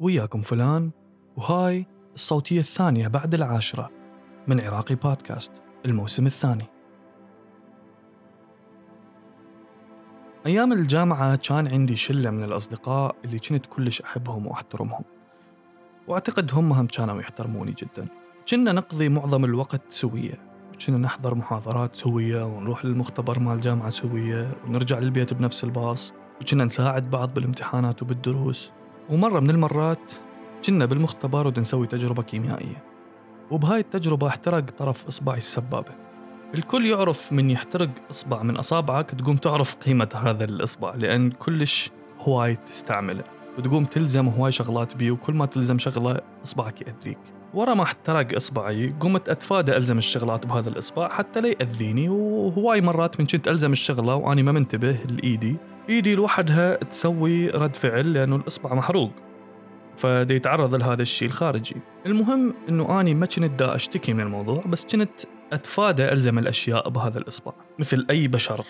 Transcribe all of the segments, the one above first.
وياكم فلان وهاي الصوتية الثانية بعد العاشرة من عراقي بودكاست الموسم الثاني. أيام الجامعة كان عندي شلة من الأصدقاء اللي كنت كلش أحبهم وأحترمهم وأعتقد هم هم كانوا يحترموني جدا. كنا نقضي معظم الوقت سوية كنا نحضر محاضرات سوية ونروح للمختبر مال الجامعة سوية ونرجع للبيت بنفس الباص وكنا نساعد بعض بالامتحانات وبالدروس. ومرة من المرات كنا بالمختبر ودنسوي تجربة كيميائية. وبهاي التجربة احترق طرف إصبعي السبابة. الكل يعرف من يحترق إصبع من أصابعك تقوم تعرف قيمة هذا الإصبع لأن كلش هواي تستعمله. وتقوم تلزم هواي شغلات بيه وكل ما تلزم شغلة إصبعك يأذيك. ورا ما احترق إصبعي قمت أتفادى ألزم الشغلات بهذا الإصبع حتى لا يأذيني. وهواي مرات من كنت ألزم الشغلة وأني ما منتبه لإيدي إيدي لوحدها تسوي رد فعل لأنه الإصبع محروق. فدي يتعرض لهذا الشيء الخارجي. المهم أنه أني ما كنت دا أشتكي من الموضوع بس كنت أتفادى ألزم الأشياء بهذا الإصبع. مثل أي بشر.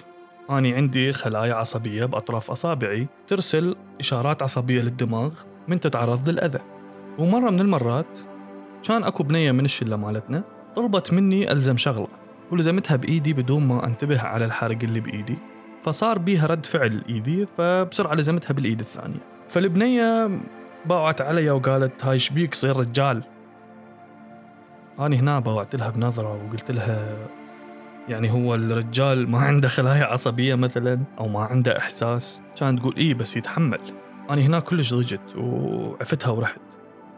أنا عندي خلايا عصبية بأطراف أصابعي ترسل إشارات عصبية للدماغ من تتعرض للأذى. ومرة من المرات كان أكو بنية من الشلة مالتنا طلبت مني ألزم شغلة. ولزمتها بإيدي بدون ما أنتبه على الحرق اللي بإيدي. فصار بيها رد فعل إيدي فبسرعة لزمتها بالإيد الثانية. فالبنية باوعت علي وقالت هاي شبيك صير رجال؟ أنا هنا باوعت لها بنظرة وقلت لها يعني هو الرجال ما عنده خلايا عصبية مثلا أو ما عنده إحساس؟ كانت تقول إيه بس يتحمل. أنا هنا كلش ضجت وعفتها ورحت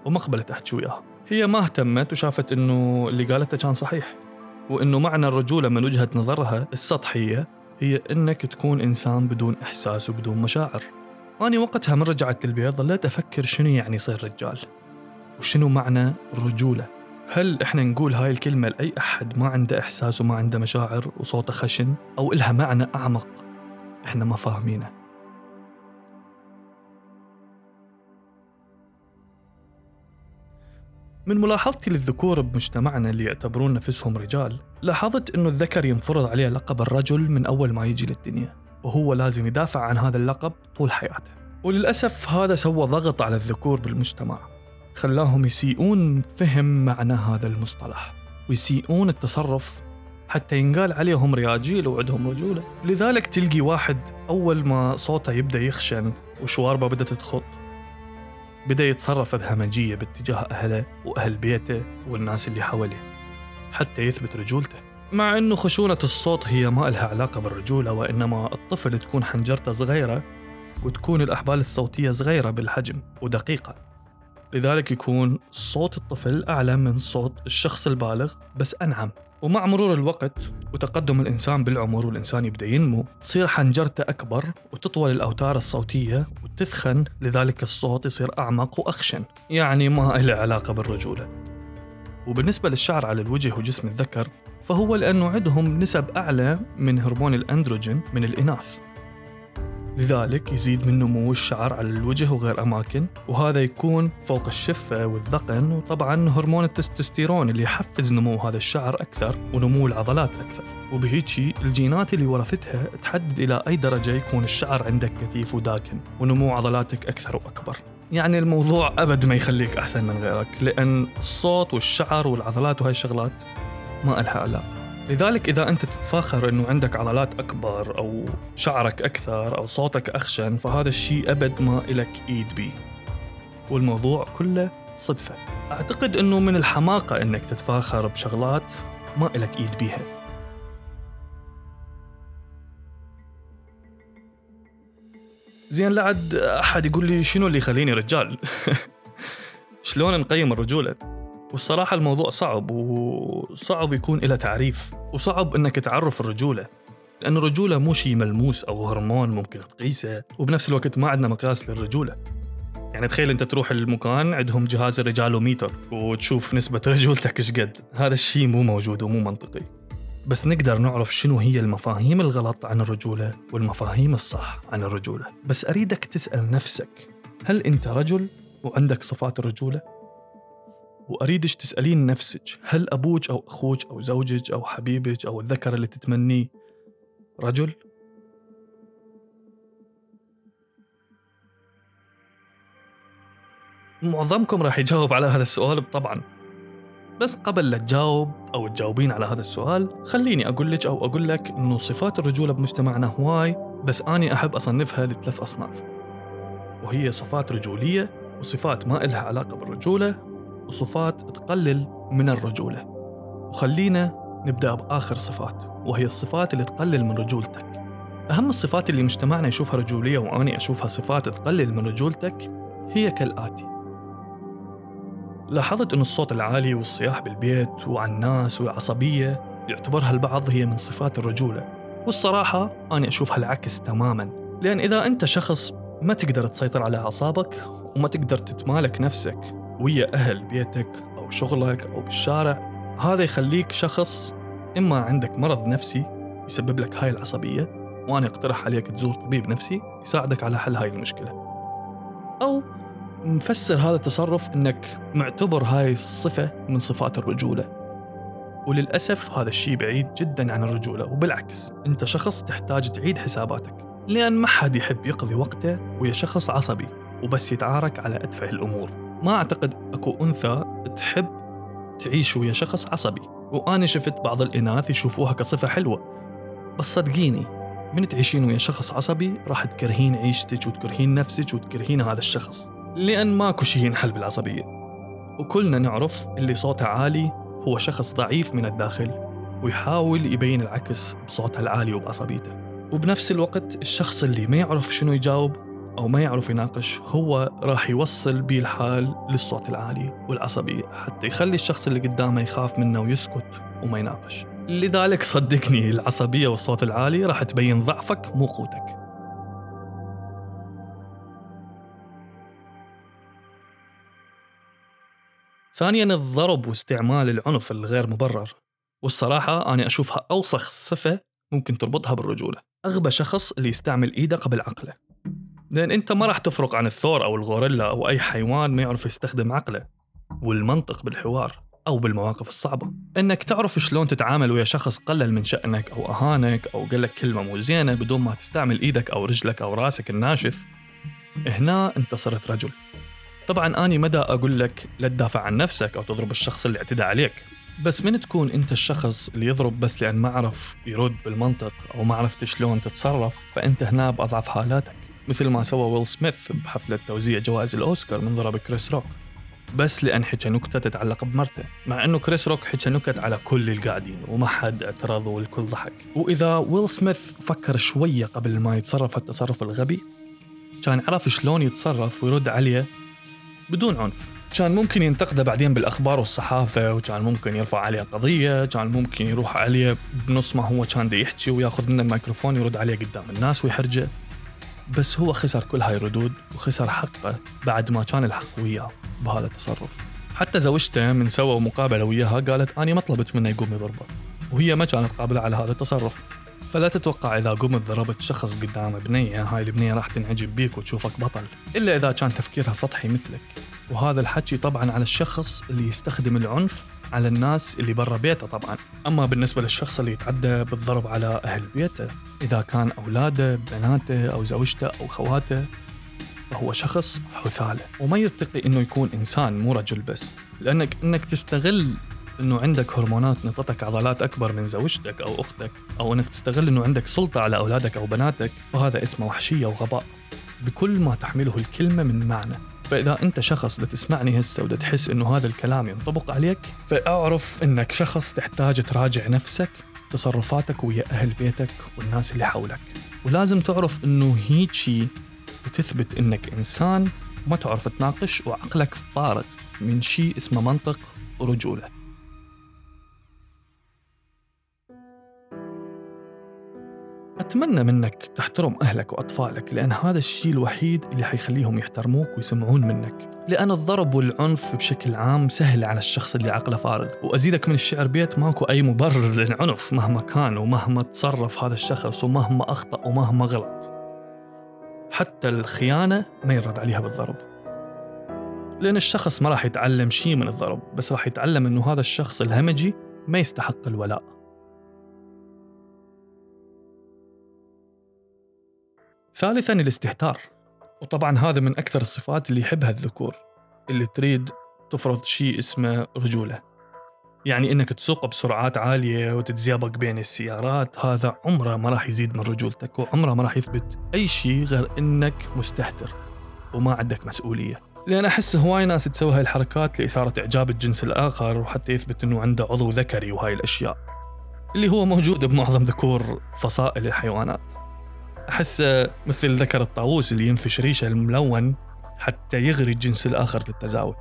وما قبلت أحكي وياها. هي ما اهتمت وشافت إنه اللي قالته كان صحيح وإنه معنى الرجولة من وجهة نظرها السطحية هي إنك تكون إنسان بدون إحساس وبدون مشاعر. أنا وقتها من رجعت البيت ظليت أفكر شنو يعني يصير رجال؟ وشنو معنى الرجولة هل إحنا نقول هاي الكلمة لأي أحد ما عنده إحساس وما عنده مشاعر وصوته خشن أو إلها معنى أعمق إحنا ما فاهمينه؟ من ملاحظتي للذكور بمجتمعنا اللي يعتبرون نفسهم رجال لاحظت أنه الذكر ينفرض عليه لقب الرجل من أول ما يجي للدنيا وهو لازم يدافع عن هذا اللقب طول حياته. وللأسف هذا سوى ضغط على الذكور بالمجتمع خلاهم يسيئون فهم معنى هذا المصطلح ويسيئون التصرف حتى ينقال عليهم رياجيل وعندهم رجولة. لذلك تلقي واحد أول ما صوته يبدأ يخشن وشواربه بدأت تخط. بدأ يتصرف بهمجية باتجاه أهله وأهل بيته والناس اللي حواليه حتى يثبت رجولته. مع أنه خشونة الصوت هي ما لها علاقة بالرجولة وإنما الطفل تكون حنجرته صغيرة وتكون الأحبال الصوتية صغيرة بالحجم ودقيقة. لذلك يكون صوت الطفل أعلى من صوت الشخص البالغ بس أنعم. ومع مرور الوقت وتقدم الإنسان بالعمر والإنسان يبدأ ينمو تصير حنجرته أكبر وتطول الأوتار الصوتية وتثخن لذلك الصوت يصير أعمق وأخشن يعني ما له علاقة بالرجولة. وبالنسبة للشعر على الوجه وجسم الذكر فهو لأنه عندهم نسب أعلى من هرمون الأندروجين من الإناث. لذلك يزيد من نمو الشعر على الوجه وغير أماكن وهذا يكون فوق الشفة والذقن وطبعا هرمون التستوستيرون اللي يحفز نمو هذا الشعر أكثر ونمو العضلات أكثر. وبهيجي الجينات اللي ورثتها تحدد إلى أي درجة يكون الشعر عندك كثيف وداكن ونمو عضلاتك أكثر وأكبر. يعني الموضوع أبد ما يخليك أحسن من غيرك لأن الصوت والشعر والعضلات وهاي الشغلات ما إلها علاقة لذلك إذا أنت تتفاخر أنه عندك عضلات أكبر أو شعرك أكثر أو صوتك أخشن فهذا الشيء أبد ما إلك إيد بيه. والموضوع كله صدفة. أعتقد أنه من الحماقة أنك تتفاخر بشغلات ما إلك إيد بيها. زين لعد أحد يقول لي شنو اللي يخليني رجال؟ شلون نقيم الرجولة؟ والصراحة الموضوع صعب وصعب يكون له تعريف وصعب إنك تعرف الرجولة لأن الرجولة مو شيء ملموس أو هرمون ممكن تقيسه وبنفس الوقت ما عندنا مقياس للرجولة. يعني تخيل أنت تروح المكان عندهم جهاز الرجالوميتر وتشوف نسبة رجولتك إيش قد. هذا الشيء مو موجود ومو منطقي. بس نقدر نعرف شنو هي المفاهيم الغلط عن الرجولة والمفاهيم الصح عن الرجولة. بس أريدك تسأل نفسك هل أنت رجل وعندك صفات الرجولة؟ وأريدك تسألين نفسك هل أبوك أو أخوك أو زوجك أو حبيبك أو الذكر اللي تتمنيه رجل؟ معظمكم راح يجاوب على هذا السؤال طبعا بس قبل لا تجاوب أو تجاوبين على هذا السؤال خليني أقول لك أو أقول لك إنه صفات الرجولة بمجتمعنا هواي بس أني أحب أصنفها لثلاث أصناف وهي صفات رجولية وصفات ما إلها علاقة بالرجولة وصفات تقلل من الرجولة. وخلينا نبدأ بآخر صفات وهي الصفات اللي تقلل من رجولتك. أهم الصفات اللي مجتمعنا يشوفها رجولية وأني أشوفها صفات تقلل من رجولتك هي كالآتي. لاحظت أن الصوت العالي والصياح بالبيت وعن الناس والعصبية يعتبرها البعض هي من صفات الرجولة. والصراحة أنا أشوفها العكس تماما لأن إذا أنت شخص ما تقدر تسيطر على أعصابك وما تقدر تتمالك نفسك ويا أهل بيتك أو شغلك أو بالشارع هذا يخليك شخص إما عندك مرض نفسي يسبب لك هاي العصبية وأنا أقترح عليك تزور طبيب نفسي يساعدك على حل هاي المشكلة. أو مفسر هذا التصرف إنك معتبر هاي الصفة من صفات الرجولة. وللأسف هذا الشيء بعيد جدا عن الرجولة وبالعكس أنت شخص تحتاج تعيد حساباتك لأن ما حد يحب يقضي وقته ويا شخص عصبي وبس يتعارك على أتفه الأمور. ما أعتقد أكو أنثى تحب تعيش ويا شخص عصبي. وأنا شفت بعض الإناث يشوفوها كصفة حلوة. بس صدقيني من تعيشين ويا شخص عصبي راح تكرهين عيشتك وتكرهين نفسك وتكرهين هذا الشخص. لأن ماكو شيء ينحل بالعصبية. وكلنا نعرف اللي صوته عالي هو شخص ضعيف من الداخل ويحاول يبين العكس بصوته العالي وبعصبيته. وبنفس الوقت الشخص اللي ما يعرف شنو يجاوب أو ما يعرف يناقش هو راح يوصل بيه الحال للصوت العالي والعصبية حتى يخلي الشخص اللي قدامه يخاف منه ويسكت وما يناقش. لذلك صدقني العصبية والصوت العالي راح تبين ضعفك مو قوتك. ثانيا الضرب واستعمال العنف الغير مبرر. والصراحة أنا أشوفها أوسخ صفة ممكن تربطها بالرجولة. أغبى شخص اللي يستعمل إيده قبل عقله. لأن أنت ما راح تفرق عن الثور أو الغوريلا أو أي حيوان ما يعرف يستخدم عقله والمنطق بالحوار أو بالمواقف الصعبة. إنك تعرف شلون تتعامل ويا شخص قلل من شأنك أو أهانك أو قال لك كلمة مو زينة بدون ما تستعمل إيدك أو رجلك أو رأسك الناشف هنا أنت صرت رجل. طبعا أني ما دا أقول لك لا تدافع عن نفسك أو تضرب الشخص اللي اعتدى عليك. بس من تكون أنت الشخص اللي يضرب بس لأن ما عرف يرد بالمنطق أو ما عرفت شلون تتصرف فأنت هنا بأضعف حالاتك. مثل ما سوى ويل سميث بحفلة توزيع جوائز الأوسكار من ضرب كريس روك بس لأن حكى نكتة تتعلق بمرته مع أنه كريس روك حكى نكت على كل القاعدين وما حد اعترض والكل ضحك. وإذا ويل سميث فكر شوية قبل ما يتصرف التصرف الغبي كان عرف شلون يتصرف ويرد عليه بدون عنف. كان ممكن ينتقده بعدين بالأخبار والصحافة وكان ممكن يرفع عليه قضية كان ممكن يروح عليه بنص ما هو كان يحكي وياخذ منه الميكروفون يرد عليه قدام الناس ويحرجه. بس هو خسر كل هاي الردود وخسر حقه بعد ما كان الحق وياه بهذا التصرف. حتى زوجته من سووا مقابله وياها قالت اني ما طلبت منه يقوم يضربه وهي ما كانت قابلة على هذا التصرف. فلا تتوقع إذا قمت ضربت شخص قدام بنية هاي البنية راح تنعجب بيك وتشوفك بطل إلا إذا كان تفكيرها سطحي مثلك. وهذا الحكي طبعا على الشخص اللي يستخدم العنف على الناس اللي برا بيته طبعا. أما بالنسبة للشخص اللي يتعدى بالضرب على أهل بيته إذا كان أولاده بناته أو زوجته أو خواته فهو شخص حثالة وما يرتقي إنه يكون إنسان مو رجل بس. لأنك إنك تستغل إنه عندك هرمونات نطتك عضلات أكبر من زوجتك أو أختك أو إنك تستغل إنه عندك سلطة على أولادك أو بناتك وهذا اسمه وحشية وغباء. بكل ما تحمله الكلمة من معنى. فإذا أنت شخص تسمعني هسه وتحس إنه هذا الكلام ينطبق عليك فأعرف إنك شخص تحتاج تراجع نفسك تصرفاتك ويا أهل بيتك والناس اللي حولك. ولازم تعرف إنه هيجي بتثبت إنك إنسان ما تعرف تناقش وعقلك فارغ من شيء اسمه منطق ورجوله أتمنى منك تحترم أهلك وأطفالك لأن هذا الشيء الوحيد اللي حيخليهم يحترموك ويسمعون منك. لأن الضرب والعنف بشكل عام سهل على الشخص اللي عقله فارغ. وأزيدك من الشعر بيت ماكو أي مبرر للعنف مهما كان ومهما تصرف هذا الشخص ومهما أخطأ ومهما غلط. حتى الخيانة ما يرد عليها بالضرب. لأن الشخص ما راح يتعلم شيء من الضرب بس راح يتعلم أنه هذا الشخص الهمجي ما يستحق الولاء. ثالثا الاستهتار. وطبعا هذا من أكثر الصفات اللي يحبها الذكور اللي تريد تفرض شيء اسمه رجولة. يعني إنك تسوق بسرعات عالية وتتزابق بين السيارات هذا عمره ما راح يزيد من رجولتك وعمره ما راح يثبت أي شيء غير إنك مستهتر وما عندك مسؤولية. لأن أحس هواي ناس تسوي هاي الحركات لإثارة إعجاب الجنس الآخر وحتى يثبت أنه عنده عضو ذكري وهاي الأشياء اللي هو موجود بمعظم ذكور فصائل الحيوانات. أحس مثل ذكر الطاووس اللي ينفش ريشه الملون حتى يغري الجنس الآخر للتزاوج.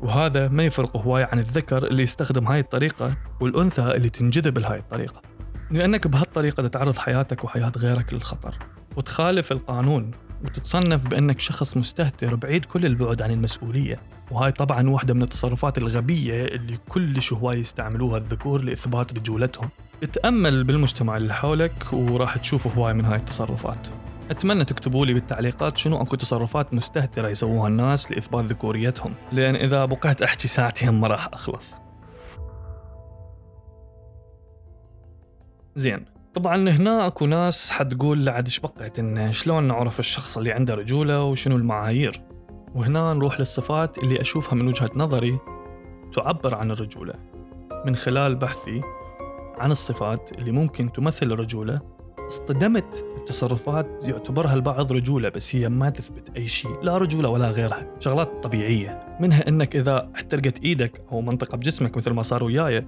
وهذا ما يفرق هواي عن الذكر اللي يستخدم هاي الطريقة والأنثى اللي تنجذب لهاي الطريقة. لأنك بهالطريقة تتعرض حياتك وحياة غيرك للخطر وتخالف القانون وتتصنف بأنك شخص مستهتر بعيد كل البعد عن المسؤولية. وهاي طبعا واحدة من التصرفات الغبية اللي كلش هواي يستعملوها الذكور لإثبات رجولتهم. اتأمل بالمجتمع اللي حولك وراح تشوف هواي من هاي التصرفات. أتمنى تكتبوا لي بالتعليقات شنو أكو تصرفات مستهترة يسووها الناس لإثبات ذكوريتهم. لأن إذا بقيت أحكي ساعتين ما راح أخلص. زين. طبعا هنا أكو ناس حتقول لعد إيش بقيت إنه شلون نعرف الشخص اللي عنده رجولة وشنو المعايير. وهنا نروح للصفات اللي أشوفها من وجهة نظري تعبر عن الرجولة. من خلال بحثي عن الصفات اللي ممكن تمثل الرجوله اصطدمت بتصرفات يعتبرها البعض رجولة بس هي ما تثبت أي شيء لا رجولة ولا غيرها شغلات طبيعية منها أنك إذا احترقت إيدك أو منطقة بجسمك مثل ما صار وياي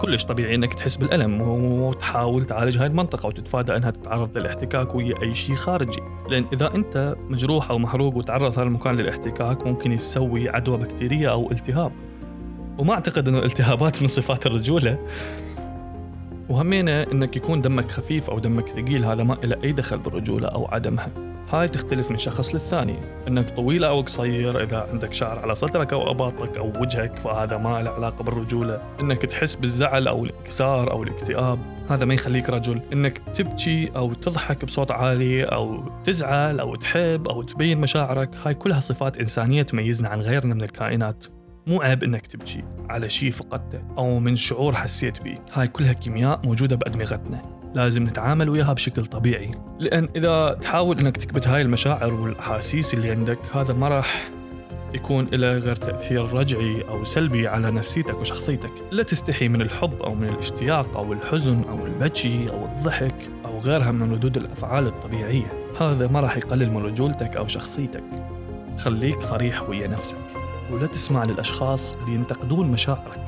كلش طبيعي إنك تحس بالألم وتحاول تعالج هاي المنطقة وتتفادى إنها تتعرض للاحتكاك ويا أي شيء خارجي، لأن إذا أنت مجروح أو محروق وتعرض هذا المكان للاحتكاك ممكن يسوي عدوى بكتيرية أو التهاب. وما أعتقد إنه الالتهابات من صفات الرجولة وهمينا إنك يكون دمك خفيف أو دمك ثقيل هذا ما له أي دخل بالرجولة أو عدمها. هاي تختلف من شخص للثاني. إنك طويل أو قصير إذا عندك شعر على صدرك أو أباطك أو وجهك فهذا ما له علاقة بالرجولة. إنك تحس بالزعل أو الانكسار أو الاكتئاب هذا ما يخليك رجل. إنك تبكي أو تضحك بصوت عالي أو تزعل أو تحب أو تبين مشاعرك هاي كلها صفات إنسانية تميزنا عن غيرنا من الكائنات. مو عيب إنك تبكي. على شيء فقدته أو من شعور حسيت به هاي كلها كيمياء موجودة بأدمغتنا. لازم نتعامل وياها بشكل طبيعي. لأن إذا تحاول أنك تكبت هاي المشاعر والأحاسيس اللي عندك هذا ما راح يكون له غير تأثير رجعي أو سلبي على نفسيتك وشخصيتك. لا تستحي من الحب أو من الاشتياق أو الحزن أو البكي أو الضحك أو غيرها من ردود الأفعال الطبيعية. هذا ما راح يقلل من رجولتك أو شخصيتك. خليك صريح ويا نفسك. ولا تسمع للأشخاص اللي ينتقدون مشاعرك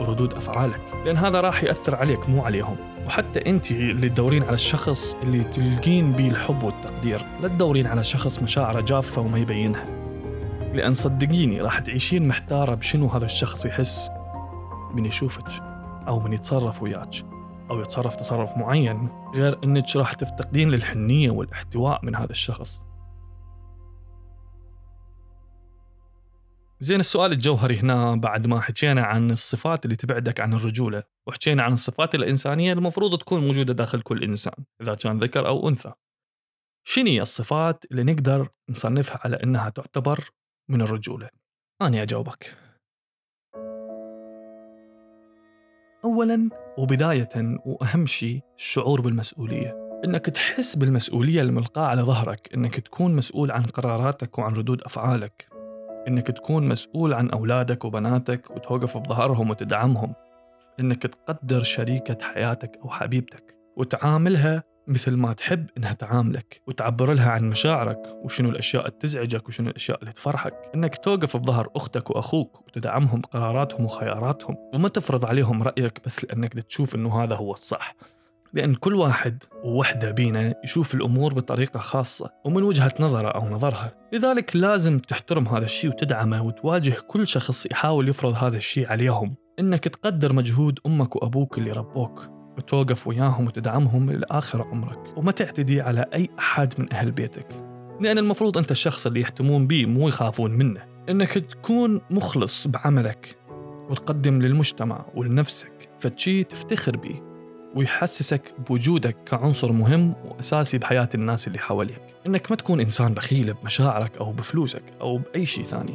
وردود أفعالك لأن هذا راح يأثر عليك مو عليهم. وحتى أنت اللي تدورين على الشخص اللي تلقين بيه الحب والتقدير لا تدورين على شخص مشاعره جافة وما يبينها. لأن صدقيني راح تعيشين محتارة بشنو هذا الشخص يحس من يشوفك أو من يتصرف وياك أو يتصرف تصرف معين غير إنك راح تفتقدين للحنية والاحتواء من هذا الشخص. زين السؤال الجوهري هنا بعد ما حكينا عن الصفات اللي تبعدك عن الرجولة وحكينا عن الصفات الإنسانية المفروض تكون موجودة داخل كل إنسان إذا كان ذكر أو أنثى. شنو الصفات اللي نقدر نصنفها على أنها تعتبر من الرجولة؟ أنا أجاوبك. أولا وبداية وأهم شيء الشعور بالمسؤولية. إنك تحس بالمسؤولية الملقاة على ظهرك إنك تكون مسؤول عن قراراتك وعن ردود أفعالك. إنك تكون مسؤول عن أولادك وبناتك وتوقف بظهرهم وتدعمهم. إنك تقدر شريكة حياتك أو حبيبتك وتعاملها مثل ما تحب إنها تعاملك وتعبر لها عن مشاعرك وشنو الأشياء اللي تزعجك وشنو الأشياء اللي تفرحك. إنك توقف بظهر أختك وأخوك وتدعمهم بقراراتهم وخياراتهم وما تفرض عليهم رأيك بس لأنك تشوف إنه هذا هو الصح. لأن كل واحد ووحدة بينا يشوف الأمور بطريقة خاصة ومن وجهة نظرة أو نظرها. لذلك لازم تحترم هذا الشيء وتدعمه وتواجه كل شخص يحاول يفرض هذا الشيء عليهم. إنك تقدر مجهود أمك وأبوك اللي ربوك وتوقف وياهم وتدعمهم لآخر عمرك وما تعتدي على أي أحد من أهل بيتك. لأن المفروض أنت الشخص اللي يهتمون به مو يخافون منه. إنك تكون مخلص بعملك وتقدم للمجتمع ولنفسك فتشي تفتخر به ويحسسك بوجودك كعنصر مهم وأساسي بحياة الناس اللي حواليك. إنك ما تكون إنسان بخيل بمشاعرك أو بفلوسك أو بأي شيء ثاني.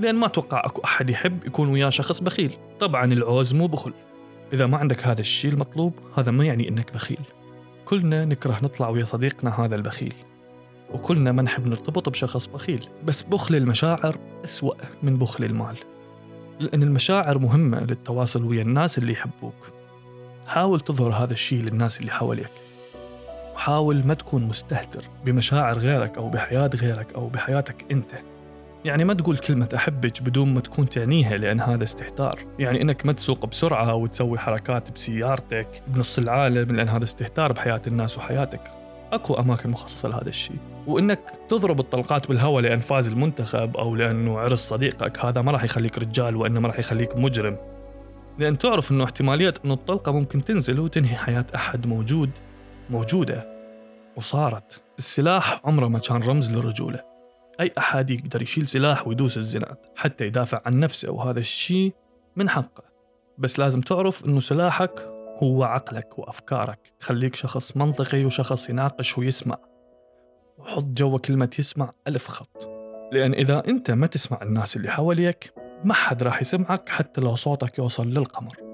لأن ما أتوقع أكو أحد يحب يكون وياه شخص بخيل. طبعا العوز مو بخل. إذا ما عندك هذا الشيء المطلوب هذا ما يعني إنك بخيل. كلنا نكره نطلع ويا صديقنا هذا البخيل. وكلنا ما نحب نرتبط بشخص بخيل. بس بخل المشاعر أسوأ من بخل المال. لأن المشاعر مهمة للتواصل ويا الناس اللي يحبوك. حاول تظهر هذا الشيء للناس اللي حواليك. وحاول ما تكون مستهتر بمشاعر غيرك أو بحياة غيرك أو بحياتك أنت. يعني ما تقول كلمة أحبك بدون ما تكون تعنيها لأن هذا استهتار. يعني إنك ما تسوق بسرعة وتسوي حركات بسيارتك بنص العالم لأن هذا استهتار بحياة الناس وحياتك. أكو أماكن مخصصة لهذا الشيء. وإنك تضرب الطلقات بالهواء لأن فاز المنتخب أو لأنه عرس صديقك هذا ما راح يخليك رجال وانما راح يخليك مجرم. لأن تعرف أنه احتماليه انه الطلقة ممكن تنزل وتنهي حياة أحد موجود موجودة. وصارت. السلاح عمره ما كان رمز للرجولة. أي أحد يقدر يشيل سلاح ويدوس الزناد حتى يدافع عن نفسه وهذا الشيء من حقه. بس لازم تعرف أنه سلاحك هو عقلك وأفكارك. خليك شخص منطقي وشخص يناقش ويسمع. وحط جوا كلمة يسمع ألف خط. لأن إذا أنت ما تسمع الناس اللي حواليك ما حد راح يسمعك حتى لو صوتك يوصل للقمر.